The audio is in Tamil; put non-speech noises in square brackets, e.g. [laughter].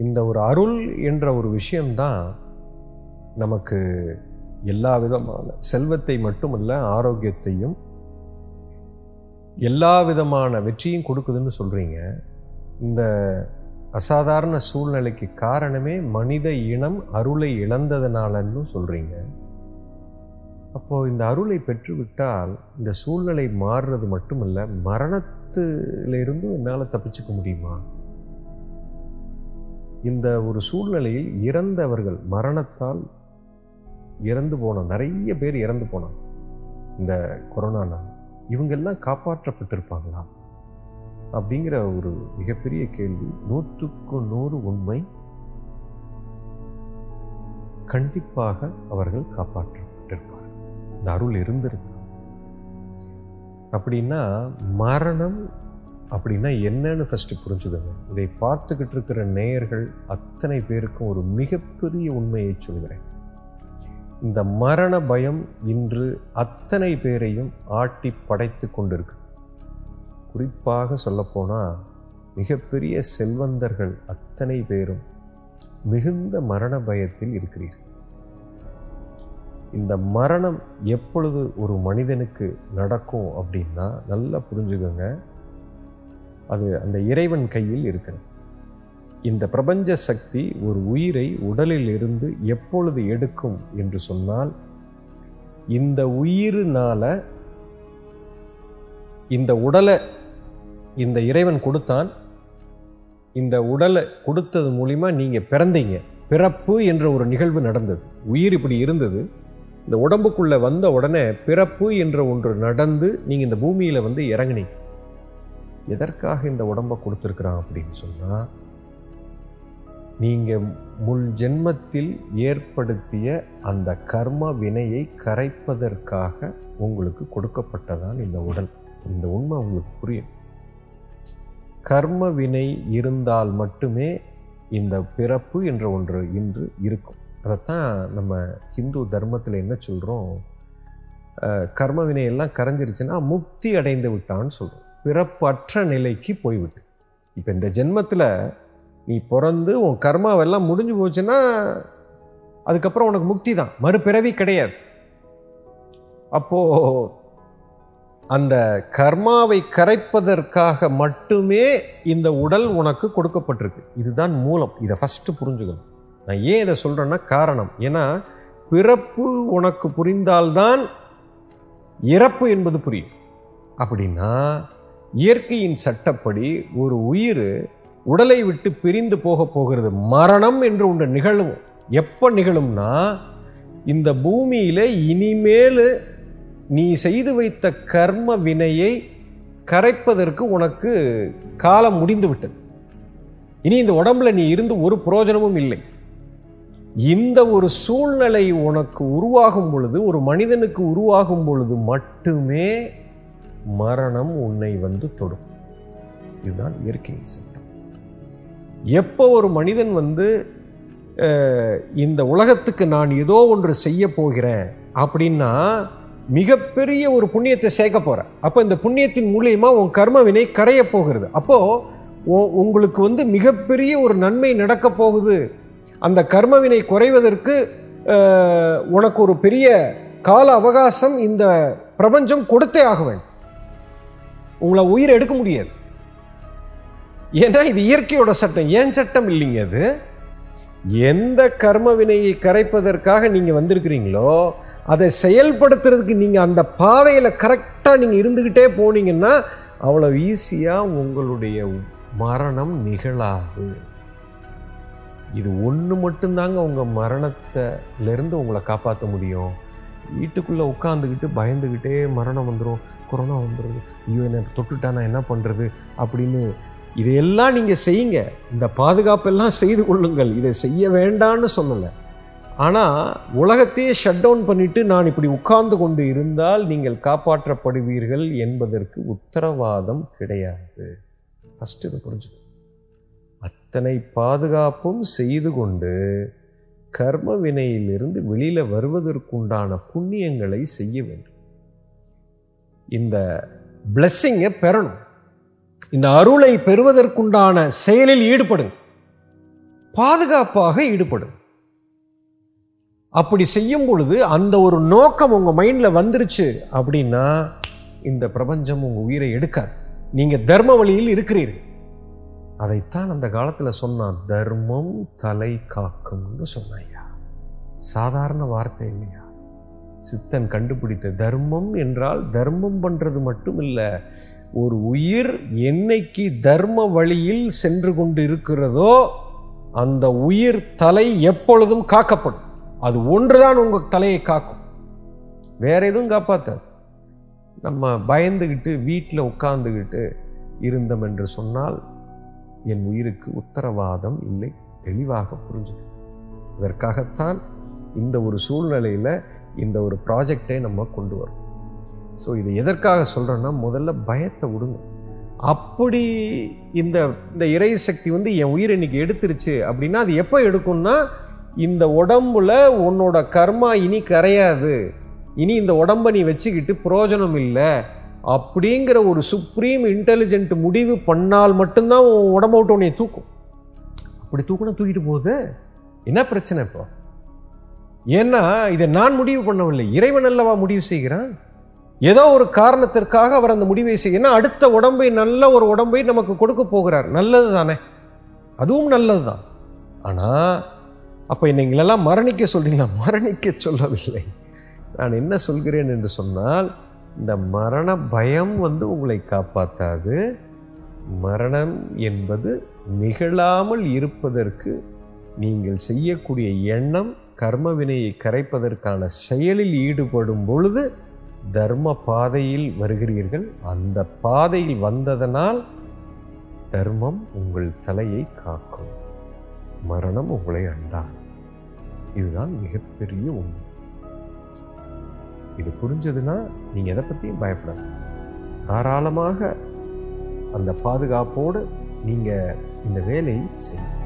இந்த ஒரு அருள் என்ற ஒரு விஷயம்தான் நமக்கு எல்லா விதமான செல்வத்தை மட்டுமல்ல ஆரோக்கியத்தையும் எல்லா விதமான வெற்றியும் கொடுக்குதுன்னு சொல்கிறீங்க இந்த அசாதாரண சூழ்நிலைக்கு காரணமே மனித இனம் அருளை இழந்ததுனாலன்னு சொல்கிறீங்க அப்போது இந்த அருளை பெற்றுவிட்டால் இந்த சூழ்நிலை மாறுறது மட்டுமல்ல மரணத்திலிருந்து என்னால் தப்பிச்சுக்க முடியுமா? இந்த ஒரு சூழ்நிலையில் இறந்தவர்கள் மரணத்தால் இறந்து போன நிறைய பேர் இறந்து போனாங்க. இந்த கொரோனானால் இவங்கெல்லாம் காப்பாற்றப்பட்டிருப்பாங்களா? அப்படிங்கிற ஒரு மிகப்பெரிய கேள்வி நூற்றுக்கு நூறு உண்மை கண்டிப்பாக அவர்கள் காப்பாற்றப்பட்டிருப்பார்கள். இந்த அருள் இருந்திருக்கு. அப்படின்னா மரணம் அப்படின்னா என்னன்னு ஃபஸ்ட்டு புரிஞ்சுதுங்க இதை பார்த்துக்கிட்டு இருக்கிற நேயர்கள் அத்தனை பேருக்கும் ஒரு மிகப்பெரிய உண்மையை சொல்கிறேன் இந்த மரண பயம் இன்று அத்தனை பேரையும் ஆட்டி படைத்து கொண்டிருக்கு. குறிப்பாக சொல்லப்போனால் மிகப்பெரிய செல்வந்தர்கள் அத்தனை பேரும் மிகுந்த மரண பயத்தில் இருக்கிறீர்கள். இந்த மரணம் எப்பொழுது ஒரு மனிதனுக்கு நடக்கும் அப்படின்னா நல்லா புரிஞ்சுக்கோங்க. அது அந்த இறைவன் கையில் இருக்கிறது. இந்த பிரபஞ்ச சக்தி ஒரு உயிரை உடலில் இருந்து எப்பொழுது எடுக்கும் என்று சொன்னால் இந்த உயிரினால இந்த உடலை இந்த இறைவன் கொடுத்தான். இந்த உடலை கொடுத்தது மூலிமா நீங்கள் பிறந்தீங்க. பிறப்பு என்ற ஒரு நிகழ்வு நடந்தது. உயிர் இப்படி இருந்தது. இந்த உடம்புக்குள்ளே வந்த உடனே பிறப்பு என்ற ஒன்று நடந்து நீங்கள் இந்த பூமியில் வந்து இறங்குனீங்க. எதற்காக இந்த உடம்பை கொடுத்துருக்குறான் அப்படின்னு சொன்னால் நீங்கள் முள் ஜென்மத்தில் ஏற்படுத்திய அந்த கர்ம வினையை கரைப்பதற்காக உங்களுக்கு கொடுக்கப்பட்டதான் இந்த உடல். இந்த உண்மை உங்களுக்கு புரியும். கர்ம வினை இருந்தால் மட்டுமே இந்த பிறப்பு என்ற ஒன்று இன்று இருக்கும். அதைத்தான் நம்ம ஹிந்து தர்மத்தில் என்ன சொல்கிறோம் கர்ம வினையெல்லாம் கரைஞ்சிருச்சுன்னா முக்தி அடைந்து விட்டான்னு சொல்கிறோம் பிறப்பற்ற நிலைக்கு போய்விட்டு. இப்போ இந்த ஜென்மத்தில் நீ பிறந்து உன் கர்மாவெல்லாம் முடிஞ்சு போச்சுன்னா அதுக்கப்புறம் உனக்கு முக்தி தான். மறுபிறவி கிடையாது. அப்போது அந்த கர்மாவை கரைப்பதற்காக மட்டுமே இந்த உடல் உனக்கு கொடுக்கப்பட்டிருக்கு. இதுதான் மூலம். இதை ஃபஸ்ட்டு புரிஞ்சுக்கணும். நான் ஏன் இதை சொல்கிறேன்னா காரணம். ஏன்னா பிறப்பு உனக்கு புரிந்தால்தான் இறப்பு என்பது புரியும். அப்படின்னா இயற்கையின் சட்டப்படி ஒரு உயிர் உடலை விட்டு பிரிந்து போக போகிறது மரணம் என்று ஒன்று நிகழும். எப்போ நிகழும்னா இந்த பூமியில் இனிமேல் நீ செய்து வைத்த கர்ம வினையை கரைப்பதற்கு உனக்கு காலம் முடிந்து விட்டது. இனி இந்த உடம்புல நீ இருந்து ஒரு புரோஜனமும் இல்லை. இந்த ஒரு சூழ்நிலை உனக்கு உருவாகும் பொழுது ஒரு மனிதனுக்கு உருவாகும் பொழுது மட்டுமே மரணம் உன்னை வந்து தொடும். இதுதான் இயற்கை சட்டம். எப்போ ஒரு மனிதன் வந்து இந்த உலகத்துக்கு நான் ஏதோ ஒன்று செய்ய போகிறேன் அப்படின்னா மிகப்பெரிய ஒரு புண்ணியத்தை சேர்க்க போற அப்போ இந்த புண்ணியத்தின் மூலியமா உன் கர்ம வினை கரைய போகிறது. அப்போ உங்களுக்கு வந்து மிகப்பெரிய ஒரு நன்மை நடக்க போகுது. அந்த கர்மவினை குறைவதற்கு உனக்கு ஒரு பெரிய கால அவகாசம் இந்த பிரபஞ்சம் கொடுத்தே ஆக வேண்டும். உங்களை உயிரை எடுக்க முடியாது. ஏன்னா இது இயற்கையோட சட்டம். ஏன் சட்டம் இல்லைங்க அது? எந்த கர்ம வினையை கரைப்பதற்காக நீங்கள் வந்திருக்கிறீங்களோ அதை செயல்படுத்துறதுக்கு நீங்கள் அந்த பாதையில் கரெக்டாக நீங்கள் இருந்துக்கிட்டே போனீங்கன்னா அவ்வளோ ஈஸியாக உங்களுடைய மரணம் நிகழாது. இது ஒன்று மட்டும்தாங்க உங்கள் மரணத்திலேருந்து உங்களை காப்பாற்ற முடியும். வீட்டுக்குள்ளே உட்காந்துக்கிட்டு பயந்துக்கிட்டே மரணம் வந்துடும் கொரோனா வந்துடுது ஐயோ என்ன தொட்டுட்டா நான் என்ன பண்ணுறது அப்படின்னு இதையெல்லாம் நீங்கள் செய்யுங்க. இந்த பாதுகாப்பெல்லாம் செய்து கொள்ளுங்கள். இதை செய்ய வேண்டான்னு சொல்லலை. ஆனால் உலகத்தையே ஷட் டவுன் பண்ணிவிட்டு நான் இப்படி உட்கார்ந்து கொண்டு இருந்தால் நீங்கள் காப்பாற்றப்படுவீர்கள் என்பதற்கு உத்தரவாதம் கிடையாது. ஃபஸ்ட்டு இதை புரிஞ்சுக்கணும். அத்தனை பாதுகாப்பும் செய்து கொண்டு கர்ம வினையிலிருந்து வெளியில் வருவதற்குண்டான புண்ணியங்களை செய்ய வேண்டும். இந்த பிளெஸ்ஸிங்கை பெறணும். இந்த அருளை பெறுவதற்குண்டான செயலில் ஈடுபடுங்க. பாதுகாப்பாக ஈடுபடும் அப்படி செய்யும் பொழுது அந்த ஒரு நோக்கம் உங்கள் மைண்டில் வந்துருச்சு அப்படின்னா இந்த பிரபஞ்சம் உங்கள் உயிரை எடுக்காது. நீங்கள் தர்ம வழியில் இருக்கிறீர்கள். அதைத்தான் அந்த காலத்தில் சொன்னான் தர்மம் தலை காக்கும்னு சொன்னாயா சாதாரண வார்த்தை இல்லையா? சித்தன் கண்டுபிடித்த தர்மம் என்றால் தர்மம் பண்ணுறது மட்டும் இல்லை ஒரு உயிர் என்னைக்கு தர்ம வழியில் சென்று கொண்டு இருக்கிறதோ அந்த உயிர் தலை எப்பொழுதும் காக்கப்படும். அது ஒன்றுதான் உங்கள் தலையை காக்கும். வேற எதுவும் காப்பாத்தாது. நம்ம பயந்துகிட்டு வீட்டில் உட்கார்ந்துக்கிட்டு இருந்தோம் என்று சொன்னால் என் உயிருக்கு உத்தரவாதம் இல்லை தெளிவாக புரிஞ்சு இதற்காகத்தான் இந்த ஒரு சூழ்நிலையில் இந்த ஒரு ப்ராஜெக்டை நம்ம கொண்டு வரோம். ஸோ இது எதற்காக சொல்கிறேன்னா முதல்ல பயத்தை விடுங்க. அப்படி இந்த இந்த இறை சக்தி வந்து என் உயிரை இன்னைக்கு எடுத்துருச்சு அப்படின்னா அது எப்போ எடுக்கும்னா இந்த உடம்புல உன்னோட கர்மா இனி கரையாது. இனி இந்த உடம்பை நீ வச்சுக்கிட்டு பிரயோஜனம் இல்லை. அப்படிங்கிற ஒரு சுப்ரீம் இன்டெலிஜென்ட் முடிவு பண்ணால் மட்டும்தான் உன் உடம்ப விட்டு உன்னை தூக்கும். அப்படி தூக்கினா தூக்கிட்டு போகுது. என்ன பிரச்சனை இப்போ? ஏன்னா இதை நான் முடிவு பண்ணவில்லை. இறைவன் அல்லவா முடிவு செய்கிறான்? ஏதோ ஒரு காரணத்திற்காக அவர் அந்த முடிவை செய்ய அடுத்த உடம்பை நல்ல ஒரு உடம்பை நமக்கு கொடுக்க போகிறார். நல்லது தானே? அதுவும் நல்லது தான். ஆனால் அப்போ நீங்களெல்லாம் மரணிக்க சொல்றீங்களா? [laughs] மரணிக்க சொல்லவில்லை. நான் என்ன சொல்கிறேன் என்று சொன்னால் இந்த மரண பயம் வந்து உங்களை காப்பாற்றாது மரணம் என்பது நிகழாமல் இருப்பதற்கு நீங்கள் செய்யக்கூடிய எண்ணம் கர்ம வினையை கரைப்பதற்கான செயலில் ஈடுபடும் பொழுது தர்ம பாதையில் வருகிறீர்கள். அந்த பாதையில் வந்ததனால் தர்மம் உங்கள் தலையை காக்கும். மரணம் உங்களை அண்டாது. இதுதான் மிகப்பெரிய உண்மை. இது புரிஞ்சதுன்னா நீங்கள் எதை பற்றியும் பயப்படாது தாராளமாக அந்த பாதுகாப்போடு நீங்கள் இந்த வேலையை செய்யும்